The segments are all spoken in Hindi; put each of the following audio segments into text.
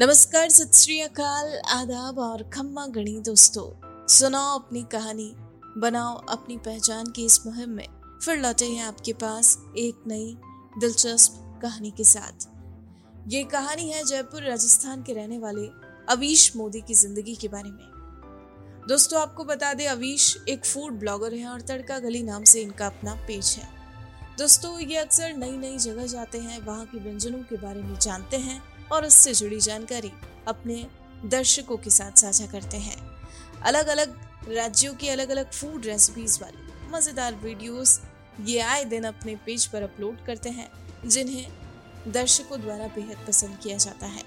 नमस्कार, सत श्री अकाल, आदाब और खम्मा गणी दोस्तों। सुनाओ अपनी कहानी, बनाओ अपनी पहचान की इस मुहिम में। फिर लौटे हैं आपके पास एक नई, दिलचस्प कहानी के साथ। ये कहानी है जयपुर, राजस्थान के रहने वाले अवीश मोदी की ज़िंदगी के बारे में। दोस्तों, आपको बता दें, अवीश एक फ़ूड ब्लॉगर है और तड़का गली नाम से इनका अपना पेज है। दोस्तों, ये अक्सर नई नई जगह जाते हैं, वहाँ के व्यंजनों के बारे में जानते हैं और उससे जुड़ी जानकारी अपने दर्शकों के साथ साझा करते हैं। अलग अलग राज्यों की अलग अलग फ़ूड रेसिपीज़ वाली मज़ेदार वीडियोस ये आए दिन अपने पेज पर अपलोड करते हैं, जिन्हें दर्शकों द्वारा बेहद पसंद किया जाता है।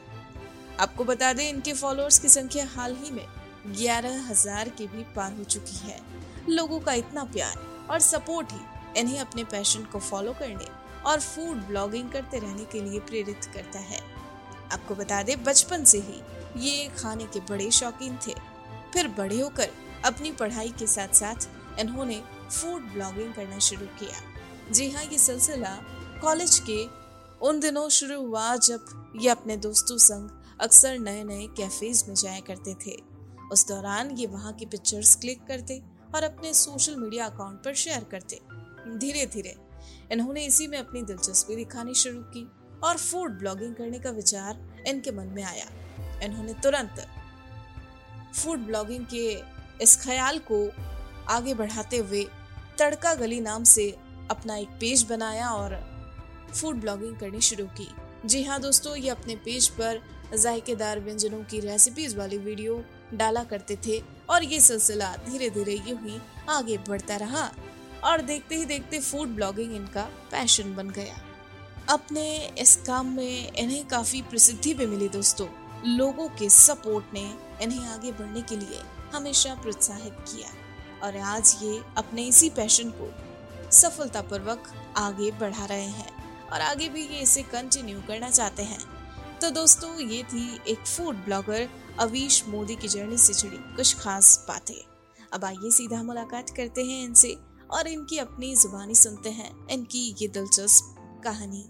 आपको बता दें, इनके फॉलोअर्स की संख्या हाल ही में ग्यारह हज़ार के भी पार हो चुकी है। लोगों का इतना प्यार और सपोर्ट ही इन्हें अपने पैशन को फॉलो करने और फ़ूड ब्लॉगिंग करते रहने के लिए प्रेरित करता है। आपको बता दें, बचपन से ही ये खाने के बड़े शौकीन थे। फिर बड़े होकर अपनी पढ़ाई के साथ साथ इन्होंने फ़ूड ब्लॉगिंग करना शुरू किया। जी हाँ ये सिलसिला कॉलेज के उन दिनों शुरू हुआ जब ये अपने दोस्तों संग अक्सर नए नए कैफेज में जाया करते थे। उस दौरान ये वहाँ की पिक्चर्स क्लिक करते और अपने सोशल मीडिया अकाउंट पर शेयर करते। धीरे धीरे इन्होंने इसी में अपनी दिलचस्पी दिखानी शुरू की। और फ़ूड ब्लॉगिंग करने का विचार इनके मन में आया। इन्होंने तुरंत फ़ूड ब्लॉगिंग के इस ख्याल को आगे बढ़ाते हुए तड़का गली नाम से अपना एक पेज बनाया और फ़ूड ब्लॉगिंग करनी शुरू की। जी हाँ दोस्तों, ये अपने पेज पर जायकेदार व्यंजनों की रेसिपीज़ वाली वीडियो डाला करते थे और ये सिलसिला धीरे धीरे यूँ ही आगे बढ़ता रहा और देखते ही देखते फ़ूड ब्लॉगिंग इनका पैशन बन गया। अपने इस काम में इन्हें काफ़ी प्रसिद्धि भी मिली दोस्तों। लोगों के सपोर्ट ने इन्हें आगे बढ़ने के लिए हमेशा प्रोत्साहित किया और आज ये अपने इसी पैशन को सफलतापूर्वक आगे बढ़ा रहे हैं और आगे भी ये इसे कंटिन्यू करना चाहते हैं। तो दोस्तों, ये थी एक फ़ूड ब्लॉगर अवीश मोदी की जर्नी से जुड़ी कुछ खास बातें। अब आइए सीधा मुलाकात करते हैं इनसे और इनकी अपनी जुबानी सुनते हैं। इनकी ये दिलचस्प कहानी।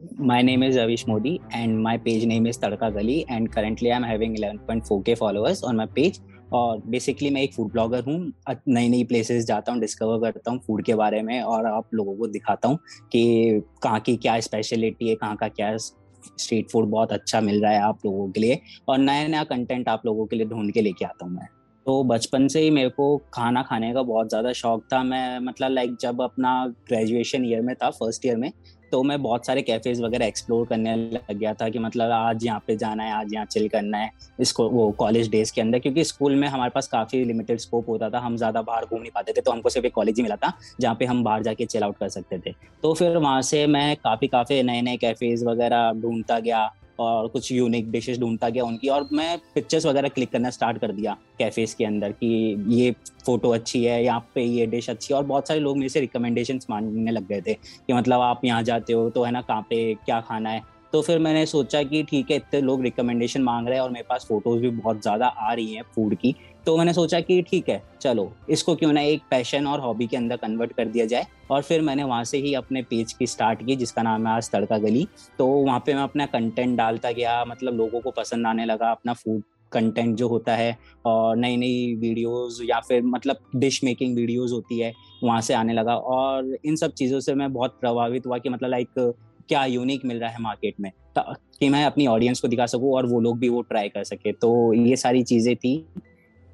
My name is Avish Modi and my page name is Tadka Gali and currently I'm having 11.4k followers on my page. और बेसिकली मैं एक फ़ूड ब्लॉगर हूँ नई नई प्लेसेस जाता हूँ डिस्कवर करता हूँ फ़ूड के बारे में और आप लोगों को दिखाता हूँ कि कहाँ की क्या स्पेशलिटी है, कहाँ का क्या स्ट्रीट फ़ूड बहुत अच्छा मिल रहा है आप लोगों के लिए और नया नया कंटेंट आप लोगों के लिए ढूंढ के लेके आता हूँ मैं। तो बचपन से ही मेरे को खाना खाने का बहुत ज़्यादा शौक था। मैं मतलब लाइक जब अपना ग्रेजुएशन ईयर में था फ़र्स्ट ईयर में तो मैं बहुत सारे कैफेज वगैरह एक्सप्लोर करने लग गया था कि मतलब आज यहाँ पे जाना है, आज यहाँ चिल करना है, इसको, वो कॉलेज डेज़ के अंदर। क्योंकि स्कूल में हमारे पास काफ़ी लिमिटेड स्कोप होता था, हम ज़्यादा बाहर घूम नहीं पाते थे तो हमको सिर्फ़ एक कॉलेज ही मिला था, जहाँ पे हम बाहर जाके चिल आउट कर सकते थे। तो फिर वहाँ से मैं काफ़ी काफ़ी नए नए कैफेज वगैरह ढूंढता गया और कुछ यूनिक डिशेस ढूंढता गया उनकी और मैं पिक्चर्स वगैरह क्लिक करना स्टार्ट कर दिया कैफेज के अंदर कि ये फ़ोटो अच्छी है, यहाँ पे ये डिश अच्छी है और बहुत सारे लोग मेरे से रिकमेंडेशन मांगने लग गए थे कि मतलब आप यहाँ जाते हो तो है ना कहाँ पे क्या खाना है। तो फिर मैंने सोचा कि ठीक है, इतने लोग रिकमेंडेशन मांग रहे हैं और मेरे पास फ़ोटोज़ भी बहुत ज़्यादा आ रही हैं फ़ूड की। तो मैंने सोचा कि ठीक है, चलो, इसको क्यों ना एक पैशन और हॉबी के अंदर कन्वर्ट कर दिया जाए। और फिर मैंने वहाँ से ही अपने पेज की स्टार्ट की, जिसका नाम है आज तड़का गली। तो वहाँ पे मैं अपना कंटेंट डालता गया मतलब लोगों को पसंद आने लगा, अपना फ़ूड कंटेंट जो होता है और नई नई वीडियोस या फिर मतलब डिश मेकिंग वीडियोस होती है, वहाँ से आने लगा। और इन सब चीज़ों से मैं बहुत प्रभावित हुआ कि मतलब लाइक क्या यूनिक मिल रहा है मार्केट में? कि मैं अपनी ऑडियंस को दिखा सकूँ और वो लोग भी वो ट्राई कर सके। तो ये सारी चीज़ें थी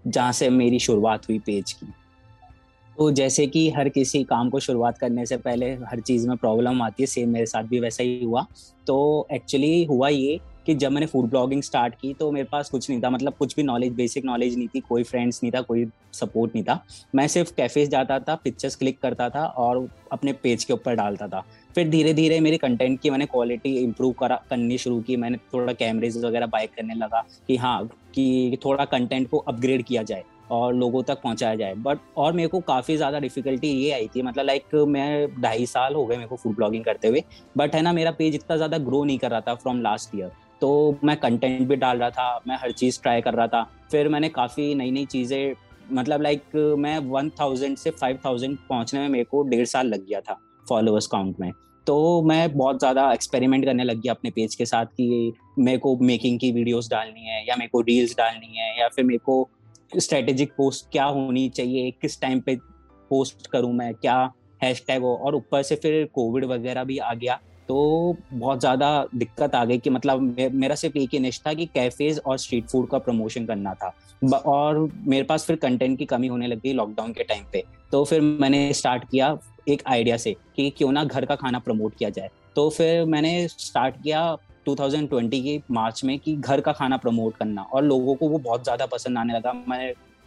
जहाँ से मेरी शुरुआत हुई पेज की। तो जैसे कि हर किसी काम को शुरुआत करने से पहले हर चीज़ में प्रॉब्लम आती है सेम मेरे साथ भी वैसा ही हुआ। तो एक्चुअली हुआ ये कि जब मैंने फ़ूड ब्लॉगिंग स्टार्ट की तो मेरे पास कुछ नहीं था। मतलब कुछ भी नॉलेज बेसिक नॉलेज नहीं थी, कोई फ्रेंड्स नहीं था, कोई सपोर्ट नहीं था। मैं सिर्फ़ कैफेज जाता था पिक्चर्स क्लिक करता था और अपने पेज के ऊपर डालता था। फिर धीरे धीरे मेरे कंटेंट की मैंने क्वालिटी इंप्रूव करा, करनी शुरू की। मैंने थोड़ा कैमरेज वगैरह बाय करने लगा कि हाँ कि थोड़ा कंटेंट को अपग्रेड किया जाए और लोगों तक पहुँचाया जाए। बट और मेरे को काफ़ी ज़्यादा डिफिकल्टी ये आई थी मतलब लाइक मैं ढाई साल हो गए मेरे को फ़ूड ब्लॉगिंग करते हुए। बट है ना, मेरा पेज इतना ज़्यादा ग्रो नहीं कर रहा था फ्रॉम लास्ट ईयर तो मैं कंटेंट भी डाल रहा था, मैं हर चीज़ ट्राई कर रहा था। फिर मैंने काफ़ी नई नई चीज़ें मतलब लाइक मैं वन थाउज़ेंड से फाइव थाउज़ेंड पहुँचने में मेरे को डेढ़ साल लग गया था फॉलोअर्स काउंट में। तो मैं बहुत ज़्यादा एक्सपेरिमेंट करने लग गया अपने पेज के साथ कि मेरे को मेकिंग की वीडियोस डालनी है या मेरे को रील्स डालनी है या फिर मेरे को स्ट्रेटेजिक पोस्ट क्या होनी चाहिए, किस टाइम पे पोस्ट करूँ मैं, क्या हैश टैग हो। और ऊपर से फिर कोविड वगैरह भी आ गया। तो बहुत ज़्यादा दिक्कत आ गई कि मतलब मेरा सिर्फ़ एक ही निश था कि कैफेज और स्ट्रीट फ़ूड का प्रमोशन करना था। और मेरे पास फिर कंटेंट की कमी होने लग गई लॉकडाउन के टाइम पे। तो फिर मैंने स्टार्ट किया एक आइडिया से कि क्यों ना घर का खाना प्रमोट किया जाए। तो फिर मैंने स्टार्ट किया 2020 के मार्च में कि घर का खाना प्रमोट करना और लोगों को वो बहुत ज़्यादा पसंद आने लगा। मैंने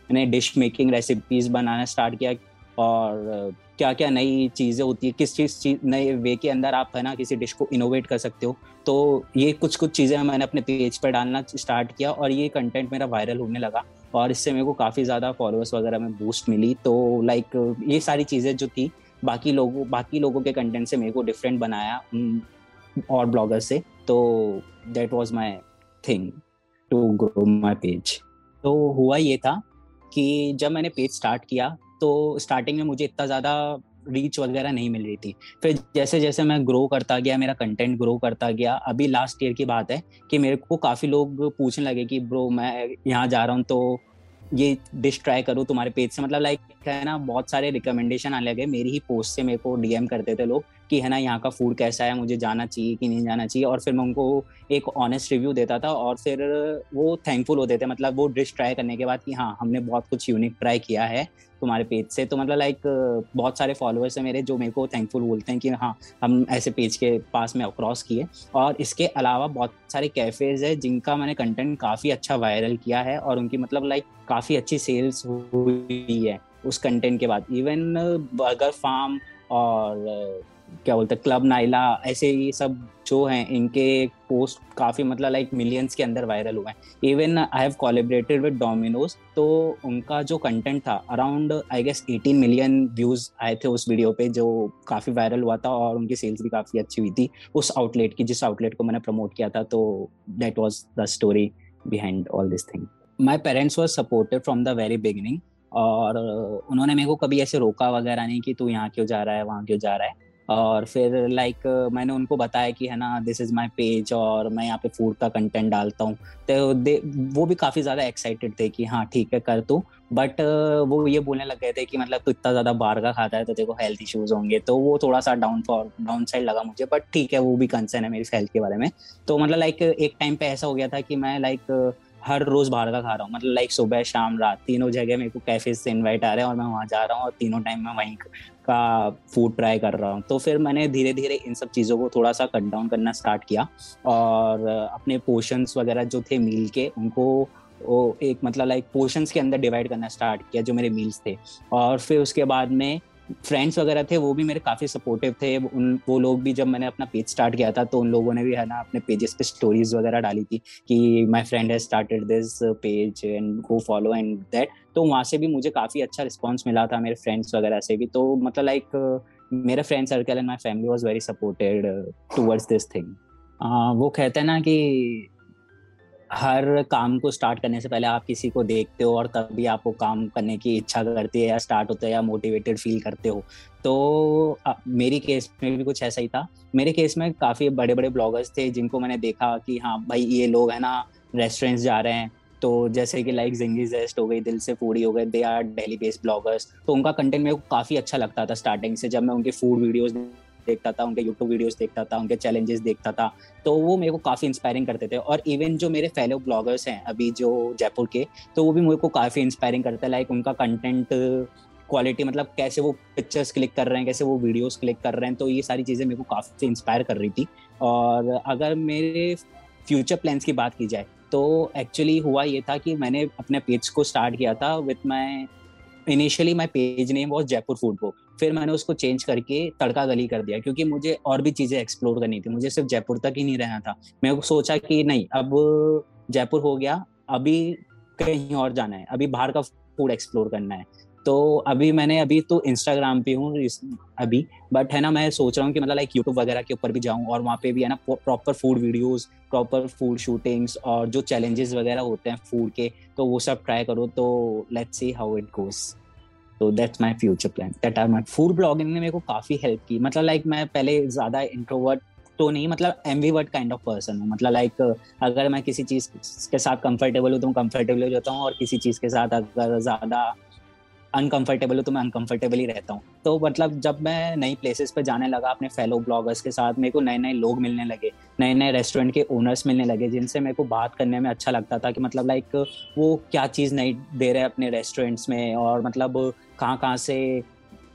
मैंने डिश मेकिंग रेसिपीज़ बनाना स्टार्ट किया और क्या क्या नई चीज़ें होती है, किस चीज़, चीज़, नए वे के अंदर आप, है ना, किसी डिश को इनोवेट कर सकते हो। तो ये कुछ कुछ चीज़ें मैंने अपने पेज पर डालना स्टार्ट किया और ये कंटेंट मेरा वायरल होने लगा और इससे मेरे को काफ़ी ज़्यादा फॉलोअर्स वगैरह में बूस्ट मिली। तो लाइक ये सारी चीज़ें जो थी, बाकी लोगों बाकी लोगों के कंटेंट से मेरे को डिफरेंट बनाया और ब्लॉगर से। तो that was my thing to grow my page तो हुआ ये था कि जब मैंने पेज स्टार्ट किया तो स्टार्टिंग में मुझे इतना ज़्यादा रीच वगैरह नहीं मिल रही थी। फिर जैसे जैसे मैं ग्रो करता गया, मेरा कंटेंट ग्रो करता गया, अभी लास्ट ईयर की बात है कि मेरे को काफ़ी लोग पूछने लगे कि, ब्रो, मैं यहाँ जा रहा हूँ तो ये डिश ट्राई करो तुम्हारे पेज से। मतलब लाइक है ना, बहुत सारे रिकमेंडेशन आने लगे। मेरी ही पोस्ट से मेरे को डीएम करते थे लोग। कि है ना, यहाँ का फ़ूड कैसा है, मुझे जाना चाहिए कि नहीं जाना चाहिए। और फिर मैं उनको एक ऑनेस्ट रिव्यू देता था और फिर वो थैंकफुल होते थे। मतलब वो डिश ट्राई करने के बाद कि हाँ हमने बहुत कुछ यूनिक ट्राई किया है तुम्हारे पेज से। तो मतलब लाइक बहुत सारे फॉलोअर्स हैं मेरे जो मेरे को थैंकफुल बोलते हैं कि हाँ हम ऐसे पेज के पास में अक्रॉस किए। और इसके अलावा बहुत सारे कैफेज है जिनका मैंने कंटेंट काफ़ी अच्छा वायरल किया है और उनकी मतलब लाइक काफ़ी अच्छी सेल्स हुई है उस कंटेंट के बाद। इवन बर्गर फार्म और क्या बोलते हैं, क्लब नाइला ऐसे ये सब जो हैं, इनके पोस्ट काफ़ी मतलब लाइक मिलियंस के अंदर वायरल हुए हैं। Even I have collaborated with Domino's तो उनका जो कंटेंट था around I guess 18 million views आए थे उस वीडियो पे, जो काफ़ी वायरल हुआ था और उनकी सेल्स भी काफ़ी अच्छी हुई थी उस आउटलेट की, जिस आउटलेट को मैंने प्रमोट किया था तो that was the story behind all this thing my parents was supported from the very beginning और उन्होंने मेरे को कभी ऐसे रोका वगैरह नहीं कि तू यहाँ क्यों जा रहा है, वहाँ क्यों जा रहा है। और फिर लाइक like, मैंने उनको बताया कि है ना दिस इज़ माय पेज और मैं यहाँ पे फ़ूड का कंटेंट डालता हूँ। तो दे वो भी काफ़ी ज़्यादा एक्साइटेड थे कि हाँ ठीक है कर तू। बट वो ये बोलने लग गए थे कि मतलब तू इतना ज़्यादा बाहर का खाता है तो देखो हेल्थ इश्यूज़ होंगे। तो वो थोड़ा सा डाउन डाउन साइड लगा मुझे बट ठीक है वो भी कंसर्न है मेरी हेल्थ के बारे में। तो मतलब लाइक एक टाइम पे ऐसा हो गया था कि मैं लाइक हर रोज बाहर का खा रहा हूँ। मतलब लाइक सुबह शाम रात तीनों जगह मेरे को कैफ़े से इनवाइट आ रहे हैं और मैं वहाँ जा रहा हूँ और तीनों टाइम में वहीं का फ़ूड ट्राई कर रहा हूँ। तो फिर मैंने धीरे धीरे इन सब चीज़ों को थोड़ा सा कट डाउन करना स्टार्ट किया और अपने पोर्शंस वगैरह जो थे मील के, उनको वो एक मतलब लाइक पोशंस के अंदर डिवाइड करना स्टार्ट किया जो मेरे मील्स थे। और फिर उसके बाद में फ्रेंड्स वगैरह थे, वो भी मेरे काफ़ी सपोर्टिव थे। उन, वो लोग भी जब मैंने अपना पेज स्टार्ट किया था तो उन लोगों ने भी, है ना, अपने पेजेस पे स्टोरीज वगैरह डाली थी कि my friend has started this page and go follow and that तो वहाँ से भी मुझे काफ़ी अच्छा रिस्पॉन्स मिला था मेरे फ्रेंड्स वगैरह से भी। तो मतलब लाइक मेरा friend circle and my family was very supported towards this thing वो कहते हैं ना कि हर काम को स्टार्ट करने से पहले आप किसी को देखते हो और तभी आपको काम करने की इच्छा करती है या स्टार्ट होता है या मोटिवेटेड फील करते हो। तो आ, मेरी केस में भी कुछ ऐसा ही था। मेरे केस में काफ़ी बड़े बड़े ब्लॉगर्स थे जिनको मैंने देखा कि हाँ भाई ये लोग है ना रेस्टोरेंट्स जा रहे हैं। तो जैसे कि लाइक जिंगी जेस्ट हो गई दिल से फूडी हो गए they are daily based bloggers तो उनका कंटेंट मेरे को काफ़ी अच्छा लगता था स्टार्टिंग से जब मैं उनके फ़ूड वीडियोज़ देखता था, उनके यूट्यूब वीडियोस देखता था, उनके चैलेंजेस देखता था तो वो मेरे को काफ़ी इंस्पायरिंग करते थे। और इवन जो मेरे फेलो ब्लॉगर्स हैं, अभी जो जयपुर के तो वो भी मेरे को काफ़ी इंस्पायरिंग करते हैं। लाइक उनका कंटेंट क्वालिटी मतलब कैसे वो पिक्चर्स क्लिक कर रहे हैं, कैसे वो वीडियोस क्लिक कर रहे हैं तो ये सारी चीज़ें मेरे को काफ़ी इंस्पायर कर रही थी। और अगर मेरे फ्यूचर प्लान्स की बात की जाए तो एक्चुअली हुआ ये था कि मैंने अपने पेज को स्टार्ट किया था with my initially my page name was Jaipur food book फिर मैंने उसको चेंज करके तड़का गली कर दिया, क्योंकि मुझे और भी चीज़ें एक्सप्लोर करनी थी। मुझे सिर्फ़ जयपुर तक ही नहीं रहना था। मैं सोचा कि नहीं, अब जयपुर हो गया, अभी कहीं और जाना है, अभी बाहर का फ़ूड एक्सप्लोर करना है। तो अभी मैंने अभी तो इंस्टाग्राम पे हूँ अभी। बट है ना मैं सोच रहा हूँ कि मतलब लाइक यूट्यूब वगैरह के ऊपर भी जाऊँ और वहाँ पे भी है ना proper food videos proper food shootings और जो चैलेंजेस वगैरह होते हैं फ़ूड के तो वो सब ट्राई करो। तो let's see how it goes तो that's my future plan that are my food blogging ने मेरे को काफ़ी हेल्प की। मतलब लाइक like, मैं पहले ज़्यादा इंट्रोवर्ट तो नहीं मतलब एमवीवर्ट काइंड ऑफ़ पर्सन हूँ। मतलब लाइक अगर मैं किसी चीज़ के साथ कंफर्टेबल हूँ तो कंफर्टेबल हो जाता हूँ और किसी चीज़ के साथ अगर ज़्यादा अनकंफर्टेबल हो तो मैं अनकंफर्टेबल ही रहता हूँ। तो मतलब जब मैं नई प्लेसेस पे जाने लगा अपने फेलो ब्लॉगर्स के साथ, मेरे को नए नए लोग मिलने लगे नए नए रेस्टोरेंट के ओनर्स मिलने लगे, जिनसे मेरे को बात करने में अच्छा लगता था कि मतलब लाइक वो क्या चीज़ नहीं दे रहे अपने रेस्टोरेंट्स में और मतलब कहाँ कहाँ से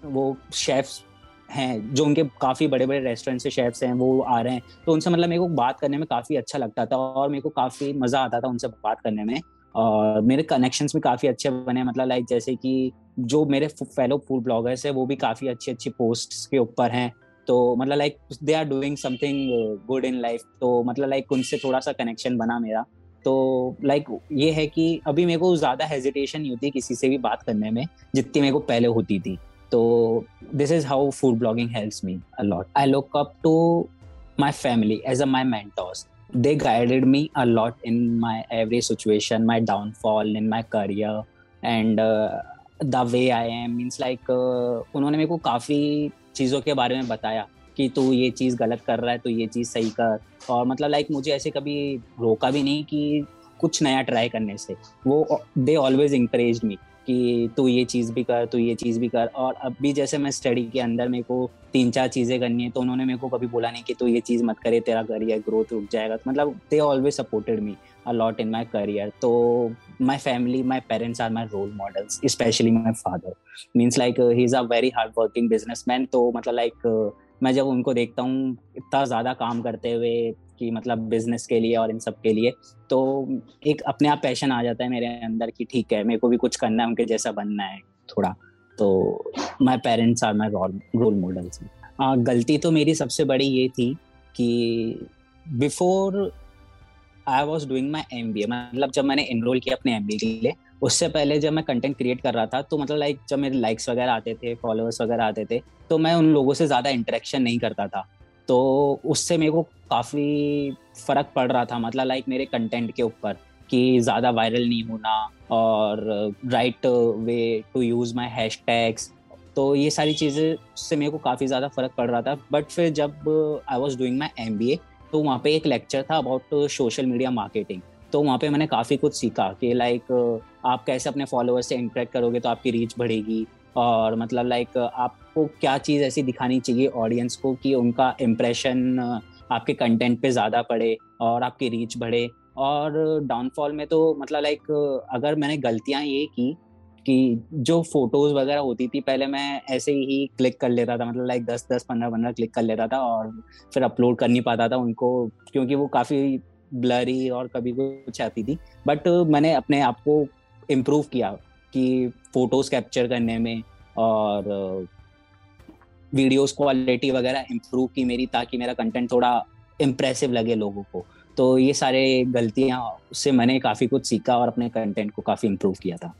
वो शेफ्स हैं, जो उनके काफ़ी बड़े बड़े रेस्टोरेंट से शेफ्स हैं, वो आ रहे हैं। तो उनसे मतलब मेरे को बात करने में काफ़ी अच्छा लगता था और मेरे को काफ़ी मज़ा आता था उनसे बात करने में। और मेरे कनेक्शंस भी काफ़ी अच्छे बने मतलब लाइक जैसे कि जो मेरे फेलो फ़ूड ब्लॉगर्स है, वो भी काफ़ी अच्छी अच्छी पोस्ट के ऊपर हैं। तो मतलब like they are doing something good in life तो मतलब लाइक उनसे थोड़ा सा कनेक्शन बना मेरा। तो लाइक ये है कि अभी मेरे को ज़्यादा हेजिटेशन नहीं होती किसी से भी बात करने में, जितनी मेरे को पहले होती थी। तो this is how food blogging helps me a lot I look up to my family as a my mentors they guided me a lot in my every situation my downfall in my career and the way i am. Means like uh, उन्होंने मेरे को काफ़ी चीज़ों के बारे में बताया कि तू ये चीज़ गलत कर रहा है तो ये चीज़ सही कर। और मतलब लाइक मुझे ऐसे कभी रोका भी नहीं कि कुछ नया ट्राई करने से। वो दे ऑलवेज इंकरेज मी कि तू ये चीज़ भी कर तू ये चीज़ भी कर। और अब भी जैसे मैं स्टडी के अंदर मेरे को तीन चार चीज़ें करनी है तो उन्होंने मेरे को कभी बोला नहीं कि तू ये चीज़ मत करे तेरा करियर ग्रोथ रुक जाएगा। तो मतलब they always supported me a lot in my career तो my family my parents are my role models specially my father means like he is a very hard working business man तो मतलब लाइक like, मैं जब उनको देखता हूँ, इतना ज़्यादा काम करते हुए कि मतलब बिज़नेस के लिए और इन सब के लिए तो एक अपने आप पैशन आ जाता है मेरे अंदर कि ठीक है, मेरे को भी कुछ करना है, उनके जैसा बनना है थोड़ा। तो my parents are my role models गलती तो मेरी सबसे बड़ी ये थी कि before I was doing my M B A मतलब जब मैंने इनरोल किया अपने एम बी के लिए उससे पहले जब मैं कंटेंट क्रिएट कर रहा था तो मतलब लाइक जब मेरे लाइक्स वगैरह आते थे फॉलोअर्स वगैरह आते थे तो मैं उन लोगों से ज़्यादा इंटरेक्शन नहीं करता था। तो उससे मेरे को काफ़ी फ़र्क पड़ रहा था मतलब लाइक मेरे कंटेंट के ऊपर कि ज़्यादा वायरल नहीं होना और right way to use my hashtags तो ये सारी चीज़ें से मेरे को काफ़ी ज़्यादा फ़र्क पड़ रहा था। बट फिर जब I was doing my M B A तो वहाँ पे एक लेक्चर था अबाउट सोशल मीडिया मार्केटिंग तो वहाँ पे मैंने काफ़ी कुछ सीखा कि लाइक आप कैसे अपने फॉलोअर्स से इंटरेक्ट करोगे तो आपकी रीच बढ़ेगी और मतलब लाइक आपको क्या चीज़ ऐसी दिखानी चाहिए ऑडियंस को कि उनका इम्प्रेशन आपके कंटेंट पे ज़्यादा पड़े और आपकी रीच बढ़े। और डाउनफॉल में तो मतलब लाइक अगर मैंने गलतियाँ ये की कि जो फ़ोटोज़ वगैरह होती थी, पहले मैं ऐसे ही क्लिक कर लेता था मतलब लाइक दस दस, पंद्रह पंद्रह क्लिक कर लेता था और फिर अपलोड कर नहीं पाता था उनको, क्योंकि वो काफ़ी ब्लरी और कभी कुछ आती थी। बट मैंने अपने आप को इम्प्रूव किया कि फ़ोटोज़ कैप्चर करने में और वीडियोस क्वालिटी वगैरह इम्प्रूव की मेरी ताकि मेरा कंटेंट थोड़ा इम्प्रेसिव लगे लोगों को। तो ये सारे गलतियाँ उससे मैंने काफ़ी कुछ सीखा और अपने कंटेंट को काफ़ी इम्प्रूव किया था।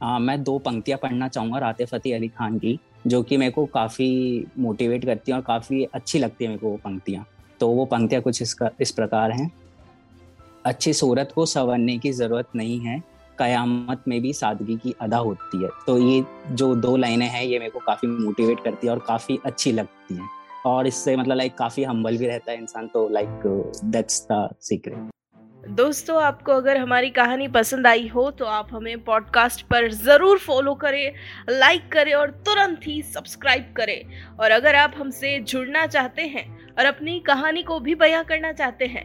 हाँ मैं दो पंक्तियाँ पढ़ना चाहूँगा, रात फ़तेह अली खान की, जो कि मेरे को काफ़ी मोटिवेट करती हैं और काफ़ी अच्छी लगती है मेरे को वो पंक्तियाँ। तो वो पंक्तियाँ कुछ इसका इस प्रकार हैं। अच्छी सूरत को संवरने की ज़रूरत नहीं है, कयामत में भी सादगी की अदा होती है। तो ये जो दो लाइनें हैं, ये मेरे को काफ़ी मोटिवेट करती है और काफ़ी अच्छी लगती हैं। और इससे मतलब लाइक काफ़ी हम्बल भी रहता है इंसान तो लाइक दैट्स द सीक्रेट दोस्तों, आपको अगर हमारी कहानी पसंद आई हो तो आप हमें पॉडकास्ट पर ज़रूर फॉलो करें लाइक करें और तुरंत ही सब्सक्राइब करें। और अगर आप हमसे जुड़ना चाहते हैं और अपनी कहानी को भी बयां करना चाहते हैं